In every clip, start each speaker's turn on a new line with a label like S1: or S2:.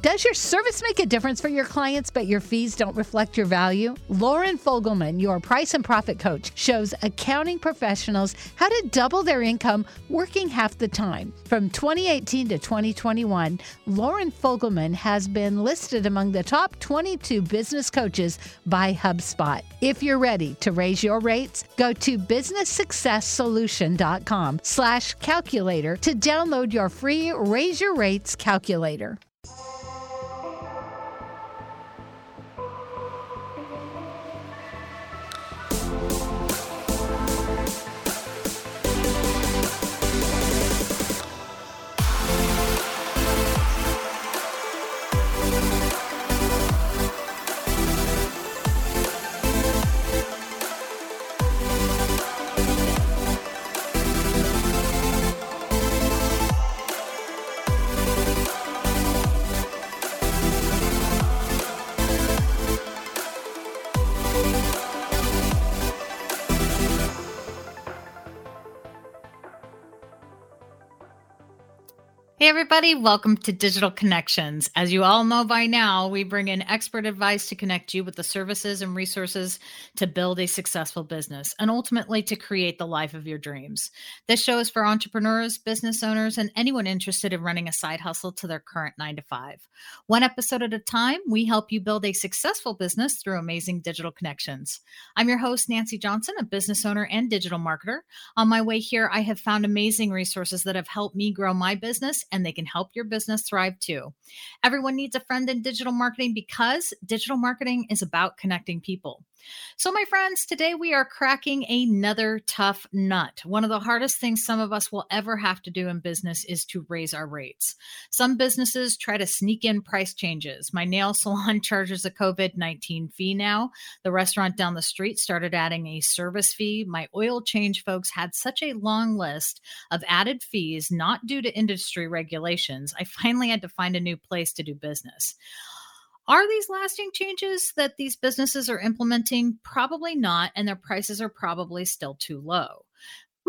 S1: Does your service make a difference for your clients, but your fees don't reflect your value? Lauren Fogelman, your price and profit coach, shows accounting professionals how to double their income working half the time. From 2018 to 2021, Lauren Fogelman has been listed among the top 22 business coaches by HubSpot. If you're ready to raise your rates, go to businesssuccesssolution.com slash calculator to download your free Raise Your Rates calculator. Hey, everybody, welcome to Digital Connections. As you all know by now, we bring in expert advice to connect you with the services and resources to build a successful business and ultimately to create the life of your dreams. This show is for entrepreneurs, business owners, and anyone interested in running a side hustle to their current nine to five. One episode at a time, we help you build a successful business through amazing digital connections. I'm your host, Nancy Johnson, a business owner and digital marketer. On my way here, I have found amazing resources that have helped me grow my business and they can help your business thrive too. Everyone needs a friend in digital marketing because digital marketing is about connecting people. So, my friends, today we are cracking another tough nut. One of the hardest things some of us will ever have to do in business is to raise our rates. Some businesses try to sneak in price changes. My nail salon charges a COVID 19 fee now. The restaurant down the street started adding a service fee. My oil change folks had such a long list of added fees not due to industry regulations. I finally had to find a new place to do business. Are these lasting changes that these businesses are implementing? Probably not, and their prices are probably still too low.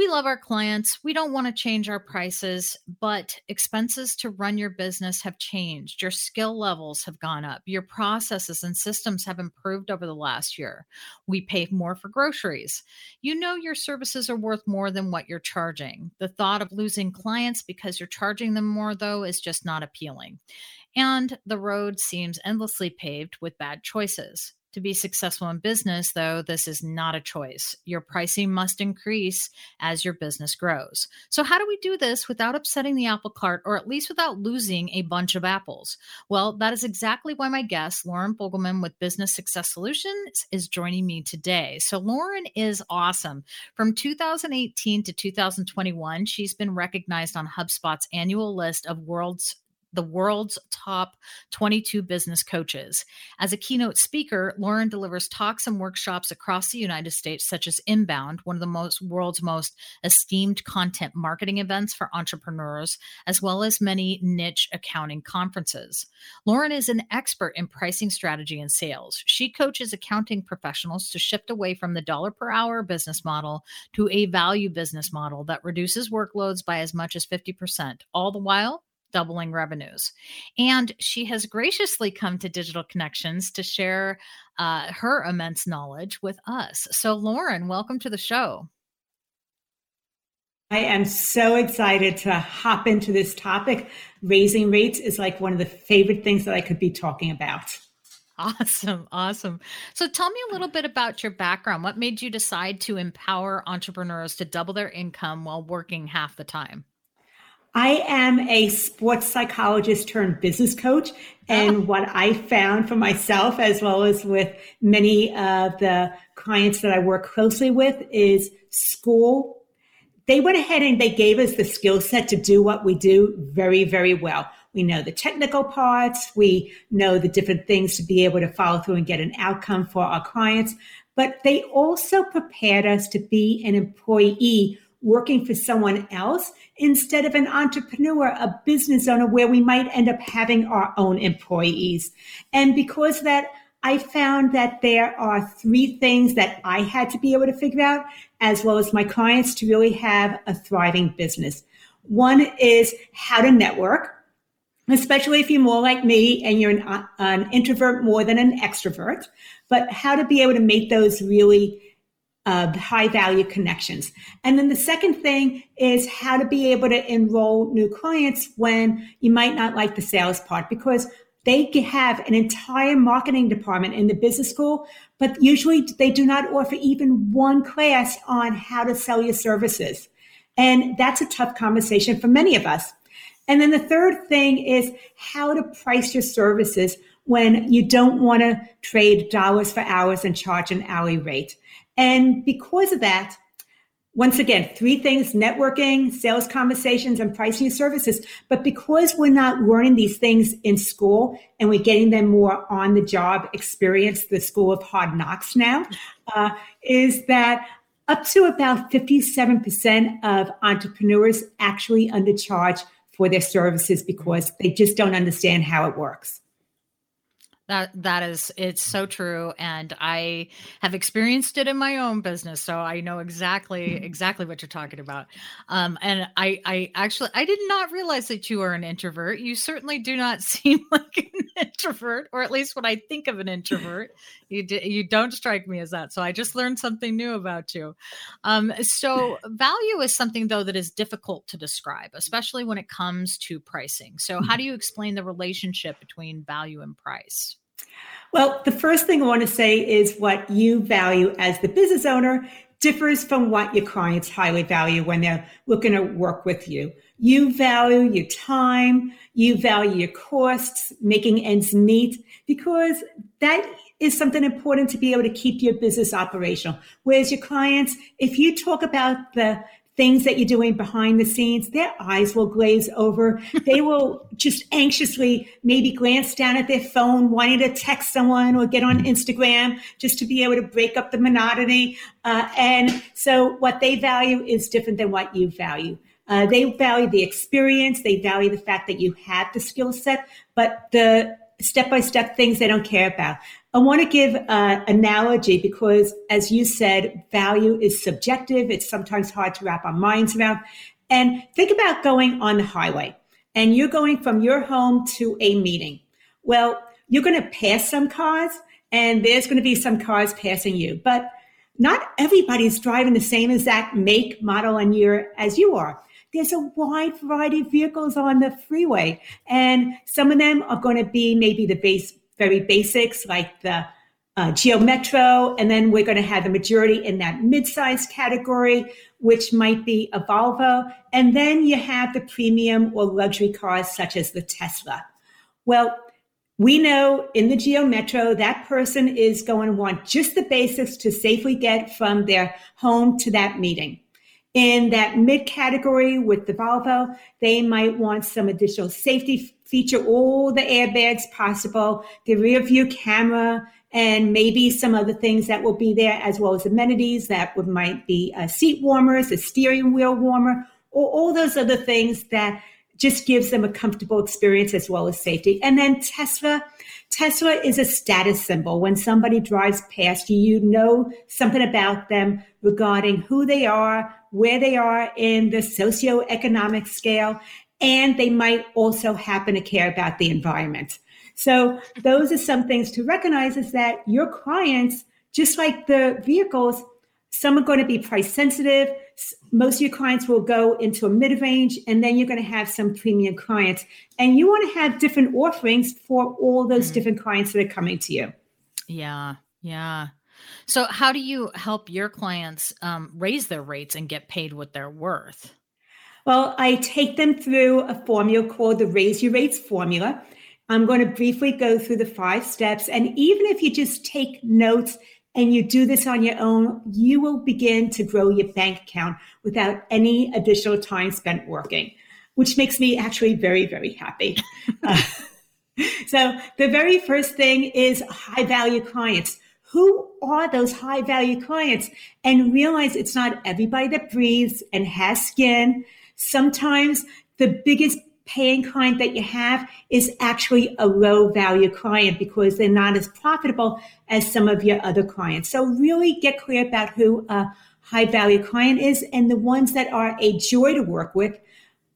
S1: We love our clients. We don't want to change our prices, but expenses to run your business have changed. Your skill levels have gone up. Your processes and systems have improved over the last year. We pay more for groceries. You know your services are worth more than what you're charging. The thought of losing clients because you're charging them more, though, is just not appealing and the road seems endlessly paved with bad choices. To be successful in business, though, this is not a choice. Your pricing must increase as your business grows. So, how do we do this without upsetting the apple cart or at least without losing a bunch of apples? Well, that is exactly why my guest, Lauren Fogelman with Business Success Solutions, is joining me today. So, Lauren is awesome. From 2018 to 2021, she's been recognized on HubSpot's annual list of world's the world's top 22 business coaches. As a keynote speaker, Lauren delivers talks and workshops across the United States, such as Inbound, one of the most world's most esteemed content marketing events for entrepreneurs, as well as many niche accounting conferences. Lauren is an expert in pricing strategy and sales. She coaches accounting professionals to shift away from the dollar per hour business model to a value business model that reduces workloads by as much as 50%, all the while doubling revenues. And she has graciously come to Digital Connections to share uh, her immense knowledge with us. So, Lauren, welcome to the show.
S2: I am so excited to hop into this topic. Raising rates is like one of the favorite things that I could be talking about.
S1: Awesome. Awesome. So tell me a little bit about your background. What made you decide to empower entrepreneurs to double their income while working half the time?
S2: I am a sports psychologist turned business coach. And oh. what I found for myself, as well as with many of the clients that I work closely with, is school. They went ahead and they gave us the skill set to do what we do very, very well. We know the technical parts. We know the different things to be able to follow through and get an outcome for our clients. But they also prepared us to be an employee working for someone else instead of an entrepreneur, a business owner where we might end up having our own employees. And because that, I found that there are three things that I had to be able to figure out, as well as my clients to really have a thriving business. One is how to network. especially if you're more like me and you're an, uh, an introvert more than an extrovert, but how to be able to make those really uh, high value connections. And then the second thing is how to be able to enroll new clients when you might not like the sales part because they have an entire marketing department in the business school, but usually they do not offer even one class on how to sell your services. And that's a tough conversation for many of us. And then the third thing is how to price your services when you don't want to trade dollars for hours and charge an hourly rate. And because of that, once again, three things networking, sales conversations, and pricing services. But because we're not learning these things in school and we're getting them more on the job experience, the school of hard knocks now, uh, is that up to about 57% of entrepreneurs actually undercharge for their services because they just don't understand how it works.
S1: That that is it's so true and I have experienced it in my own business so I know exactly mm-hmm. exactly what you're talking about. Um and I I actually I did not realize that you are an introvert. You certainly do not seem like an introvert or at least when I think of an introvert, you d- you don't strike me as that. So I just learned something new about you. Um so value is something though that is difficult to describe, especially when it comes to pricing. So how mm-hmm. do you explain the relationship between value and price?
S2: Well, the first thing I want to say is what you value as the business owner differs from what your clients highly value when they're looking to work with you. You value your time, you value your costs, making ends meet, because that is something important to be able to keep your business operational. Whereas your clients, if you talk about the things that you're doing behind the scenes, their eyes will glaze over. they will just anxiously maybe glance down at their phone, wanting to text someone or get on Instagram just to be able to break up the monotony. Uh, and so what they value is different than what you value. Uh, they value the experience. They value the fact that you have the skill set, but the step by step things they don't care about. I want to give an analogy because, as you said, value is subjective. It's sometimes hard to wrap our minds around. And think about going on the highway and you're going from your home to a meeting. Well, you're going to pass some cars and there's going to be some cars passing you, but not everybody's driving the same exact make, model, and year as you are there's a wide variety of vehicles on the freeway. And some of them are going to be maybe the base very basics like the uh, Geo Metro, and then we're going to have the majority in that midsize category, which might be a Volvo. And then you have the premium or luxury cars such as the Tesla. Well, we know in the Geo Metro, that person is going to want just the basics to safely get from their home to that meeting. In that mid category with the Volvo, they might want some additional safety feature all the airbags possible, the rear view camera, and maybe some other things that will be there, as well as amenities that would, might be uh, seat warmers, a steering wheel warmer, or all those other things that just gives them a comfortable experience as well as safety. And then Tesla, Tesla is a status symbol. When somebody drives past you, you know something about them regarding who they are, where they are in the socioeconomic scale, and they might also happen to care about the environment. So those are some things to recognize is that your clients, just like the vehicles, some are going to be price sensitive. Most of your clients will go into a mid range, and then you're going to have some premium clients. And you want to have different offerings for all those mm. different clients that are coming to you.
S1: Yeah. Yeah. So, how do you help your clients um, raise their rates and get paid what they're worth?
S2: Well, I take them through a formula called the Raise Your Rates formula. I'm going to briefly go through the five steps. And even if you just take notes and you do this on your own, you will begin to grow your bank account without any additional time spent working, which makes me actually very, very happy. uh, so, the very first thing is high value clients who are those high value clients and realize it's not everybody that breathes and has skin Sometimes the biggest paying client that you have is actually a low value client because they're not as profitable as some of your other clients. So really get clear about who a high value client is and the ones that are a joy to work with.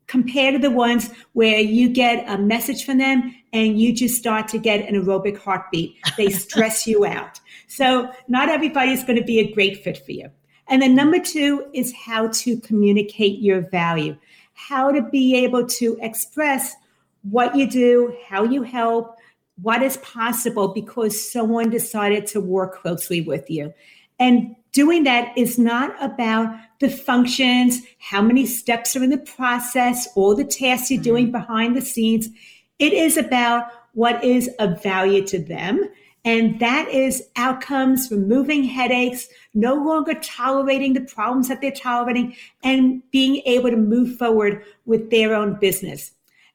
S2: compared to the ones where you get a message from them and you just start to get an aerobic heartbeat. They stress you out. So not everybody is going to be a great fit for you. And then number two is how to communicate your value, how to be able to express what you do, how you help, what is possible because someone decided to work closely with you. And doing that is not about the functions, how many steps are in the process, all the tasks you're doing mm-hmm. behind the scenes. It is about what is of value to them. And that is outcomes, removing headaches, no longer tolerating the problems that they're tolerating, and being able to move forward with their own business.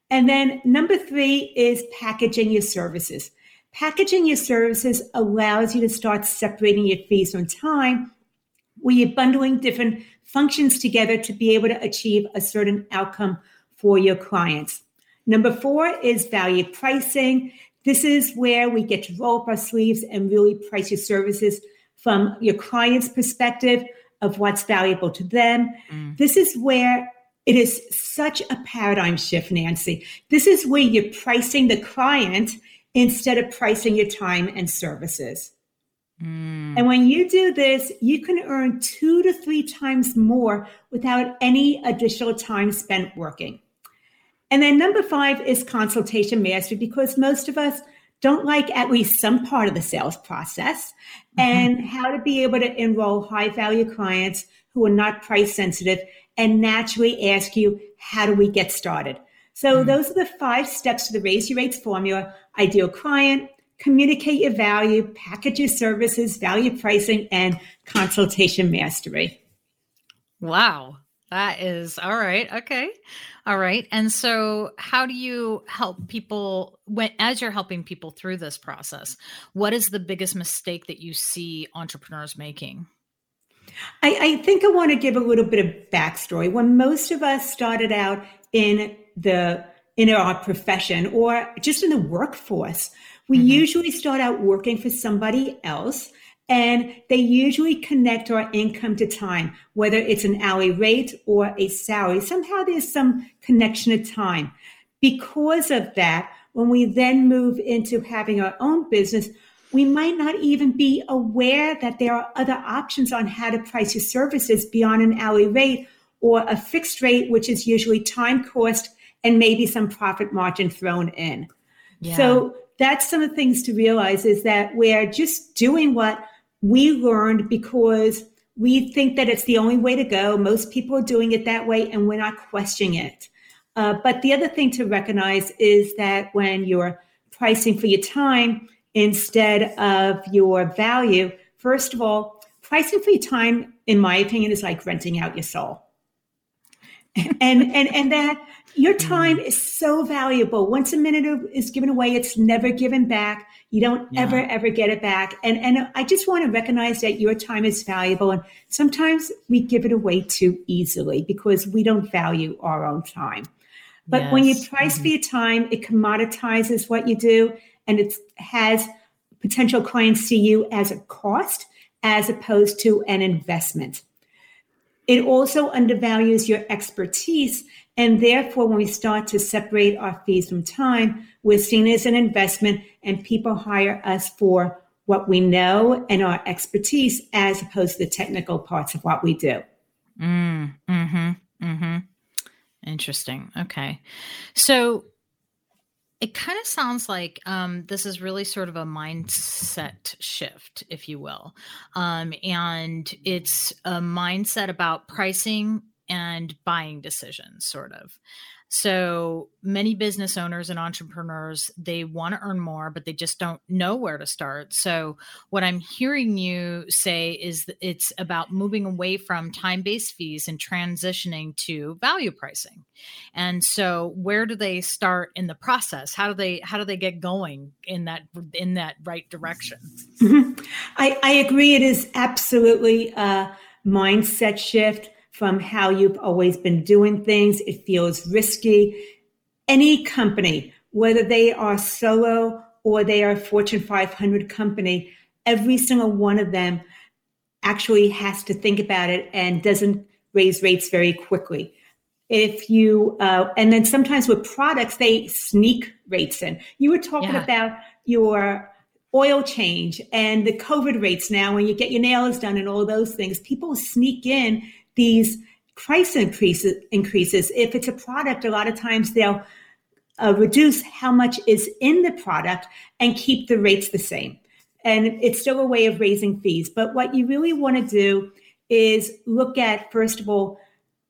S2: And then number three is packaging your services. Packaging your services allows you to start separating your fees on time where you're bundling different functions together to be able to achieve a certain outcome for your clients. Number four is value pricing. This is where we get to roll up our sleeves and really price your services from your client's perspective of what's valuable to them. Mm. This is where it is such a paradigm shift, Nancy. This is where you're pricing the client instead of pricing your time and services. Mm. And when you do this, you can earn two to three times more without any additional time spent working. And then number five is consultation mastery because most of us don't like at least some part of the sales process mm-hmm. and how to be able to enroll high value clients who are not price sensitive and naturally ask you, how do we get started? So mm-hmm. those are the five steps to the raise your rates formula. Ideal client, communicate your value, package your services, value pricing, and consultation mastery.
S1: Wow. That is all right. Okay. All right. And so how do you help people when as you're helping people through this process? What is the biggest mistake that you see entrepreneurs making?
S2: I, I think I want to give a little bit of backstory. When most of us started out in the in our profession or just in the workforce, we mm-hmm. usually start out working for somebody else and they usually connect our income to time, whether it's an hourly rate or a salary. Somehow there's some connection to time. Because of that, when we then move into having our own business, we might not even be aware that there are other options on how to price your services beyond an hourly rate or a fixed rate, which is usually time cost and maybe some profit margin thrown in. Yeah. So that's some of the things to realize is that we're just doing what we learned because we think that it's the only way to go. Most people are doing it that way, and we're not questioning it. Uh, but the other thing to recognize is that when you're pricing for your time instead of your value, first of all, pricing for your time, in my opinion, is like renting out your soul. And and and that your time is so valuable. Once a minute is given away, it's never given back. You don't yeah. ever, ever get it back. And, and I just want to recognize that your time is valuable. And sometimes we give it away too easily because we don't value our own time. But yes. when you price mm-hmm. for your time, it commoditizes what you do and it has potential clients see you as a cost as opposed to an investment. It also undervalues your expertise and therefore, when we start to separate our fees from time, we're seen as an investment and people hire us for what we know and our expertise as opposed to the technical parts of what we do.
S1: Mm, hmm hmm Interesting. Okay. So it kind of sounds like um, this is really sort of a mindset shift, if you will. Um, and it's a mindset about pricing and buying decisions, sort of. So many business owners and entrepreneurs, they want to earn more, but they just don't know where to start. So, what I'm hearing you say is it's about moving away from time based fees and transitioning to value pricing. And so, where do they start in the process? How do they how do they get going in that in that right direction?
S2: Mm-hmm. I, I agree. It is absolutely a mindset shift from how you've always been doing things. It feels risky. Any company, whether they are solo or they are a Fortune 500 company, every single one of them actually has to think about it and doesn't raise rates very quickly. if you uh, and then sometimes with products they sneak rates in you were talking yeah. about your oil change and the covid rates now when you get your nails done and all those things people sneak in these price increases increases. If it's a product a lot of times they'll uh, reduce how much is in the product and keep the rates the same. And it's still a way of raising fees. But what you really want to do is look at first of all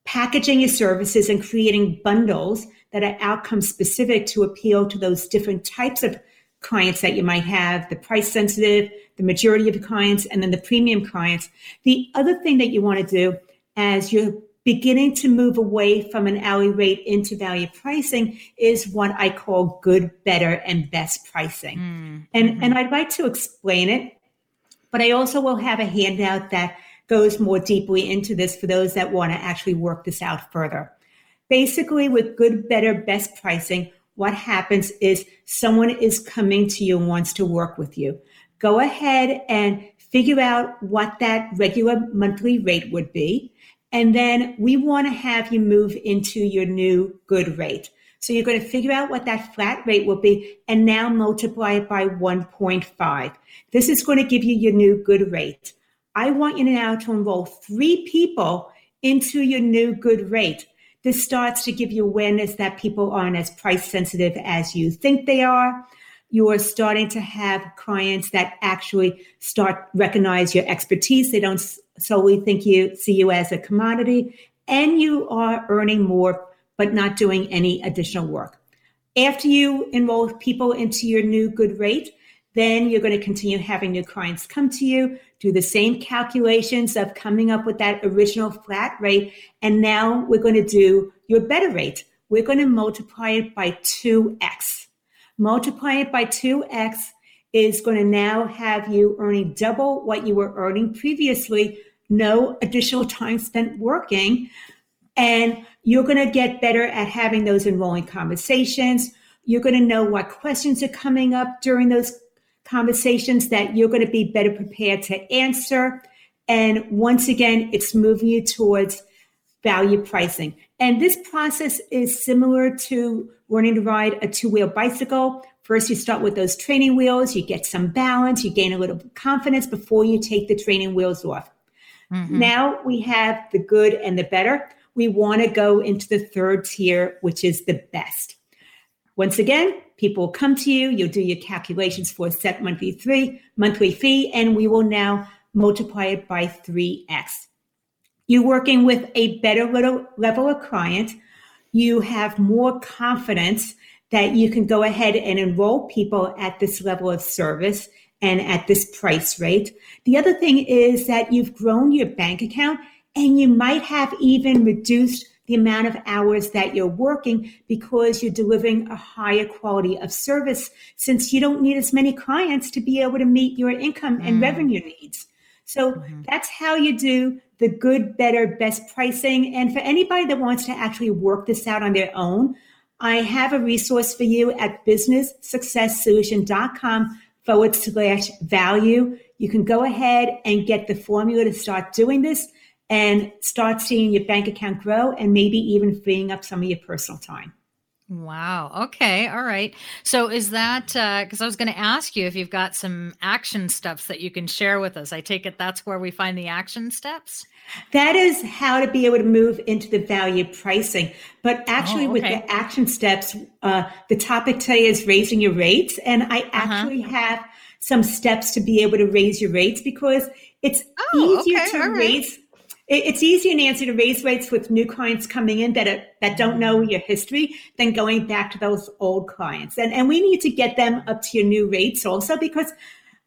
S2: packaging your services and creating bundles that are outcome specific to appeal to those different types of clients that you might have the price sensitive, the majority of the clients, and then the premium clients. The other thing that you want to do as you're beginning to move away from an hourly rate into value pricing is what I call good, better, and best pricing. Mm, and, mm-hmm. and I'd like to explain it, but I also will have a handout that goes more deeply into this for those that want to actually work this out further. Basically, with good, better, best pricing, what happens is someone is coming to you and wants to work with you. Go ahead and figure out what that regular monthly rate would be. And then we want to have you move into your new good rate. So you're going to figure out what that flat rate will be and now multiply it by 1.5. This is going to give you your new good rate. I want you now to enroll three people into your new good rate. This starts to give you awareness that people aren't as price sensitive as you think they are. You are starting to have clients that actually start recognize your expertise. They don't solely think you see you as a commodity, and you are earning more but not doing any additional work. After you enroll people into your new good rate, then you're going to continue having new clients come to you, do the same calculations of coming up with that original flat rate. And now we're going to do your better rate. We're going to multiply it by 2x. Multiply it by 2x is going to now have you earning double what you were earning previously, no additional time spent working. And you're going to get better at having those enrolling conversations. You're going to know what questions are coming up during those conversations that you're going to be better prepared to answer. And once again, it's moving you towards value pricing. And this process is similar to learning to ride a two wheel bicycle. First, you start with those training wheels, you get some balance, you gain a little confidence before you take the training wheels off. Mm-hmm. Now we have the good and the better. We want to go into the third tier, which is the best. Once again, people will come to you, you'll do your calculations for a set monthly three monthly fee, and we will now multiply it by 3x. You're working with a better level of client. You have more confidence that you can go ahead and enroll people at this level of service and at this price rate. The other thing is that you've grown your bank account and you might have even reduced the amount of hours that you're working because you're delivering a higher quality of service since you don't need as many clients to be able to meet your income and mm. revenue needs. So mm-hmm. that's how you do the good, better, best pricing. And for anybody that wants to actually work this out on their own, I have a resource for you at businesssuccesssolution.com forward slash value. You can go ahead and get the formula to start doing this and start seeing your bank account grow and maybe even freeing up some of your personal time.
S1: Wow. Okay. All right. So is that because uh, I was going to ask you if you've got some action steps that you can share with us? I take it that's where we find the action steps.
S2: That is how to be able to move into the value pricing. But actually, oh, okay. with the action steps, uh, the topic today is raising your rates. And I uh-huh. actually uh-huh. have some steps to be able to raise your rates because it's oh, easier okay. to raise. It's easier, Nancy, to raise rates with new clients coming in that are, that don't know your history than going back to those old clients. And and we need to get them up to your new rates also because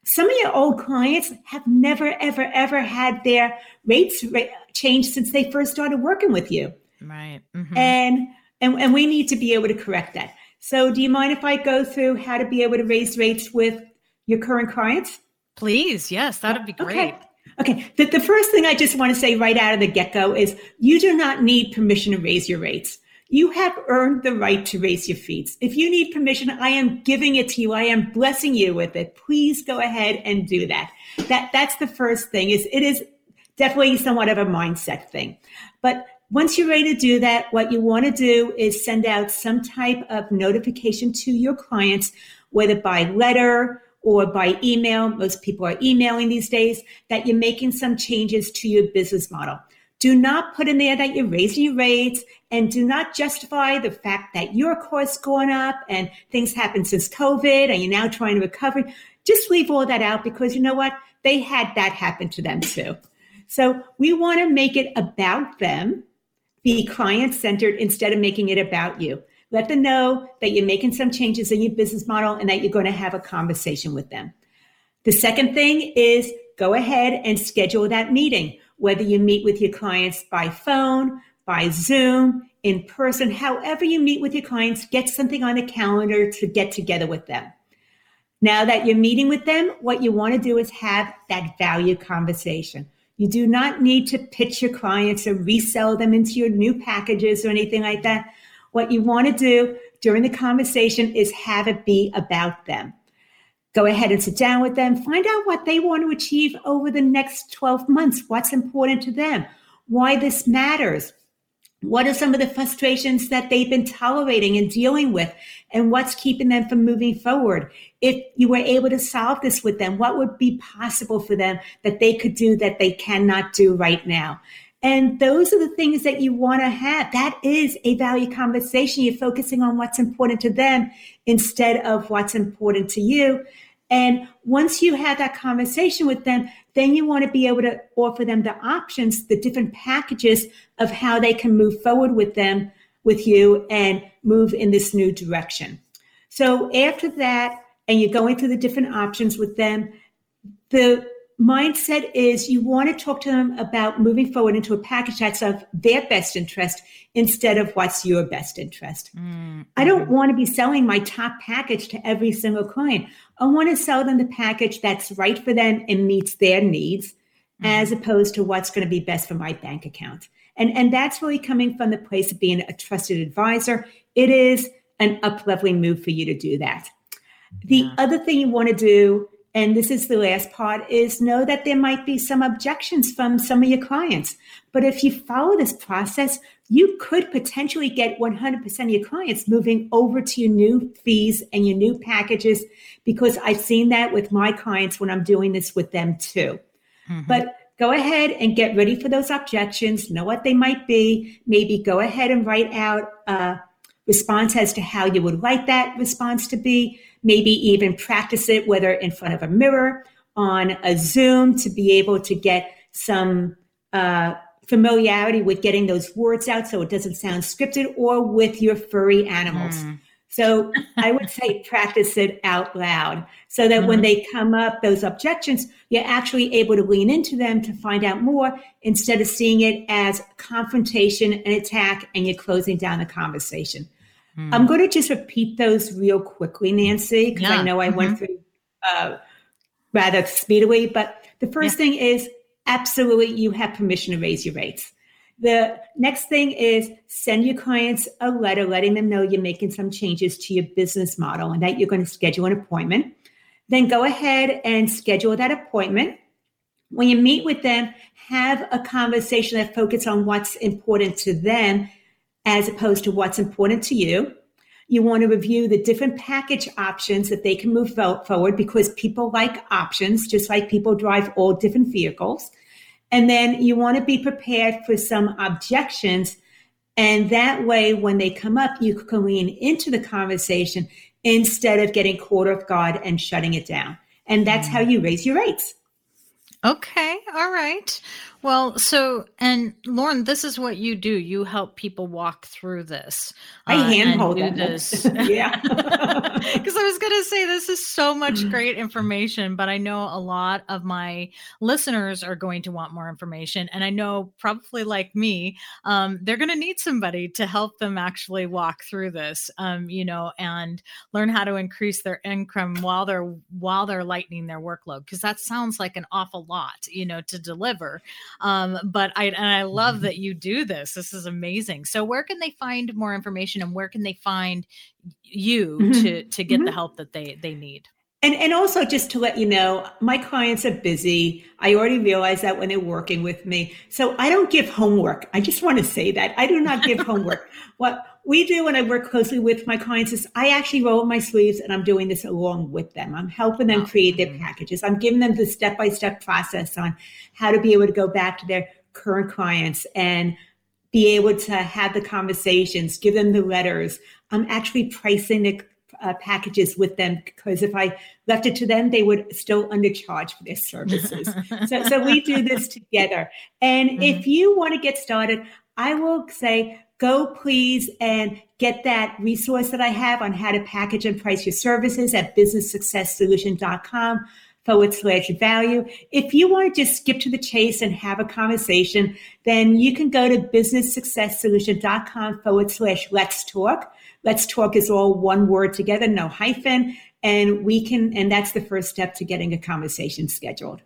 S2: some of your old clients have never ever ever had their rates ra- changed since they first started working with you.
S1: Right. Mm-hmm.
S2: And and and we need to be able to correct that. So, do you mind if I go through how to be able to raise rates with your current clients?
S1: Please, yes, that'd be great.
S2: Okay. Okay, the, the first thing I just want to say right out of the get go is you do not need permission to raise your rates. You have earned the right to raise your fees. If you need permission, I am giving it to you. I am blessing you with it. Please go ahead and do that. That that's the first thing. Is it is definitely somewhat of a mindset thing. But once you're ready to do that, what you want to do is send out some type of notification to your clients, whether by letter or by email. Most people are emailing these days that you're making some changes to your business model. Do not put in there that you're raising your rates and do not justify the fact that your cost going up and things happened since COVID and you're now trying to recover. Just leave all that out because you know what? They had that happen to them too. So we want to make it about them, be client centered instead of making it about you. Let them know that you're making some changes in your business model and that you're going to have a conversation with them. The second thing is go ahead and schedule that meeting, whether you meet with your clients by phone, by Zoom, in person, however you meet with your clients, get something on the calendar to get together with them. Now that you're meeting with them, what you want to do is have that value conversation. You do not need to pitch your clients or resell them into your new packages or anything like that. What you want to do during the conversation is have it be about them. Go ahead and sit down with them, find out what they want to achieve over the next 12 months, what's important to them, why this matters, what are some of the frustrations that they've been tolerating and dealing with? And what's keeping them from moving forward? If you were able to solve this with them, what would be possible for them that they could do that they cannot do right now? And those are the things that you want to have. That is a value conversation. You're focusing on what's important to them instead of what's important to you. And once you have that conversation with them, then you want to be able to offer them the options, the different packages of how they can move forward with them, with you, and move in this new direction. So after that, and you're going through the different options with them, the mindset is you want to talk to them about moving forward into a package that's of their best interest instead of what's your best interest. Mm-hmm. I don't want to be selling my top package to every single client. I want to sell them the package that's right for them and meets their needs mm-hmm. as opposed to what's going to be best for my bank account. And, and that's really coming from the place of being a trusted advisor. It is an up leveling move for you to do that. The yeah. other thing you want to do and this is the last part is know that there might be some objections from some of your clients but if you follow this process you could potentially get 100% of your clients moving over to your new fees and your new packages because i've seen that with my clients when i'm doing this with them too mm-hmm. but go ahead and get ready for those objections know what they might be maybe go ahead and write out a response as to how you would like that response to be maybe even practice it, whether in front of a mirror, on a Zoom, to be able to get some uh, familiarity with getting those words out so it doesn't sound scripted, or with your furry animals. Mm. So I would say practice it out loud so that mm-hmm. when they come up, those objections, you're actually able to lean into them to find out more instead of seeing it as confrontation and attack and you're closing down the conversation. Mm. I'm going to just repeat those real quickly, Nancy, because yeah. I know I mm-hmm. went through uh, rather speedily. But the first yeah. thing is absolutely you have permission to raise your rates. The next thing is send your clients a letter letting them know you're making some changes to your business model and that you're going to schedule an appointment. Then go ahead and schedule that appointment. When you meet with them, have a conversation that focuses on what's important to them as opposed to what's important to you. You want to review the different package options that they can move forward because people like options, just like people drive all different vehicles. And then you want to be prepared for some objections. And that way, when they come up, you can lean into the conversation instead of getting caught off guard and shutting it down. And that's how mm. you raise your rates.
S1: Okay. All right. Well, so and Lauren, this is what you do. You help people walk through this.
S2: I uh, handhold this.
S1: yeah. Because I was going to say this is so much great information, but I know a lot of my listeners are going to want more information, and I know probably like me, um, they're going to need somebody to help them actually walk through this. Um, you know, and learn how to increase their income while they're while they're lightening their workload because that sounds like an awful lot, you know, to deliver. Um, but I and I love mm-hmm. that you do this. This is amazing. So where can they find more information and where can they find you mm-hmm. to to get mm-hmm. the help that they they need?
S2: And and also just to let you know, my clients are busy. I already realize that when they're working with me. So I don't give homework. I just want to say that. I do not give homework. What we do when I work closely with my clients is I actually roll up my sleeves and I'm doing this along with them. I'm helping them create their packages. I'm giving them the step-by-step process on how to be able to go back to their current clients and be able to have the conversations, give them the letters. I'm actually pricing the uh, packages with them because if I left it to them, they would still undercharge for their services. so, so we do this together. And mm-hmm. if you want to get started, I will say, go please and get that resource that I have on how to package and price your services at businesssuccesssolution.com forward slash value. If you want to just skip to the chase and have a conversation, then you can go to businesssuccesssolution.com forward slash let's talk. Let's talk is all one word together, no hyphen. And we can, and that's the first step to getting a conversation scheduled.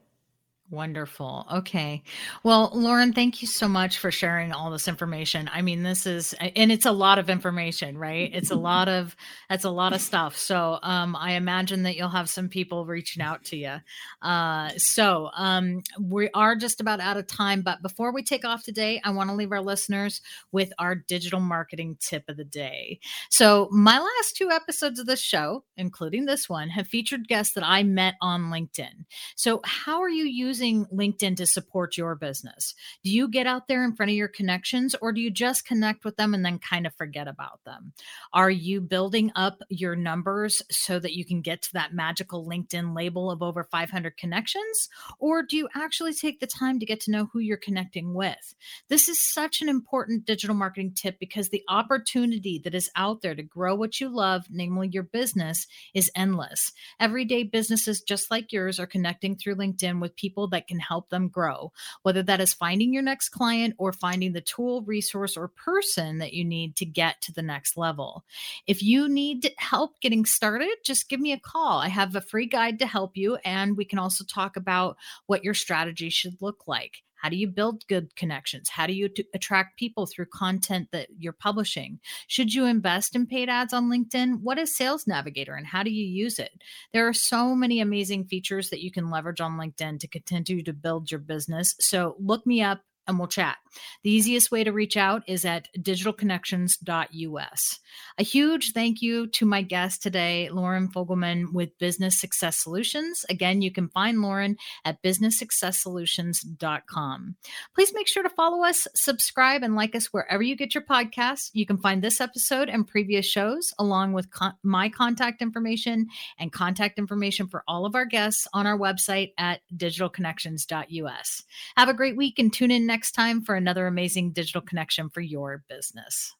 S1: Wonderful. Okay. Well, Lauren, thank you so much for sharing all this information. I mean, this is and it's a lot of information, right? It's a lot of that's a lot of stuff. So, um I imagine that you'll have some people reaching out to you. Uh so, um we are just about out of time, but before we take off today, I want to leave our listeners with our digital marketing tip of the day. So, my last two episodes of this show, including this one, have featured guests that I met on LinkedIn. So, how are you using using LinkedIn to support your business? Do you get out there in front of your connections or do you just connect with them and then kind of forget about them? Are you building up your numbers so that you can get to that magical LinkedIn label of over 500 connections? Or do you actually take the time to get to know who you're connecting with? This is such an important digital marketing tip because the opportunity that is out there to grow what you love, namely your business, is endless. Everyday businesses just like yours are connecting through LinkedIn with people that can help them grow, whether that is finding your next client or finding the tool, resource, or person that you need to get to the next level. If you need help getting started, just give me a call. I have a free guide to help you, and we can also talk about what your strategy should look like. How do you build good connections? How do you t- attract people through content that you're publishing? Should you invest in paid ads on LinkedIn? What is Sales Navigator and how do you use it? There are so many amazing features that you can leverage on LinkedIn to continue to build your business. So look me up and we'll chat. The easiest way to reach out is at digitalconnections.us. A huge thank you to my guest today, Lauren Fogelman with Business Success Solutions. Again, you can find Lauren at businesssuccesssolutions.com. Please make sure to follow us, subscribe, and like us wherever you get your podcasts. You can find this episode and previous shows, along with con- my contact information and contact information for all of our guests on our website at digitalconnections.us. Have a great week and tune in next time for another amazing digital connection for your business.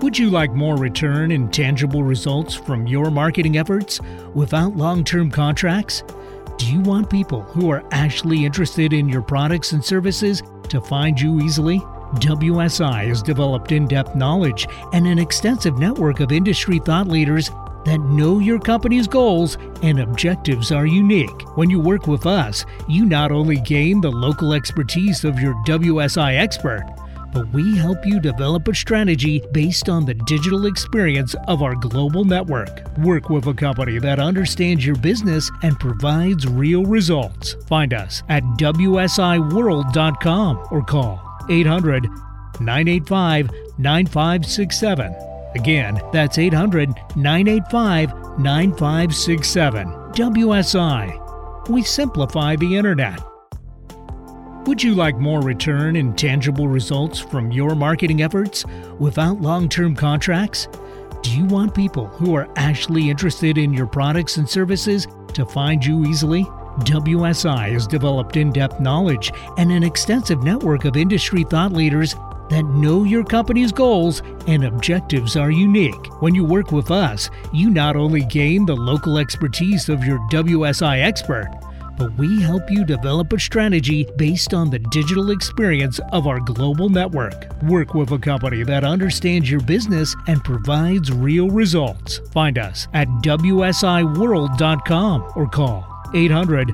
S3: Would you like more return and tangible results from your marketing efforts without long term contracts? Do you want people who are actually interested in your products and services to find you easily? WSI has developed in depth knowledge and an extensive network of industry thought leaders that know your company's goals and objectives are unique. When you work with us, you not only gain the local expertise of your WSI expert, but we help you develop a strategy based on the digital experience of our global network. Work with a company that understands your business and provides real results. Find us at WSIWorld.com or call 800 985 9567 Again, that's 800 985 9567. WSI. We simplify the internet. Would you like more return and tangible results from your marketing efforts without long term contracts? Do you want people who are actually interested in your products and services to find you easily? WSI has developed in depth knowledge and an extensive network of industry thought leaders that know your company's goals and objectives are unique. When you work with us, you not only gain the local expertise of your WSI expert, but we help you develop a strategy based on the digital experience of our global network. Work with a company that understands your business and provides real results. Find us at WSIWorld.com or call 800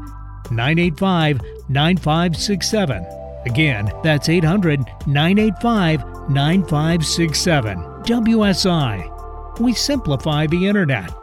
S3: 985 9567. Again, that's 800 985 9567. WSI. We simplify the internet.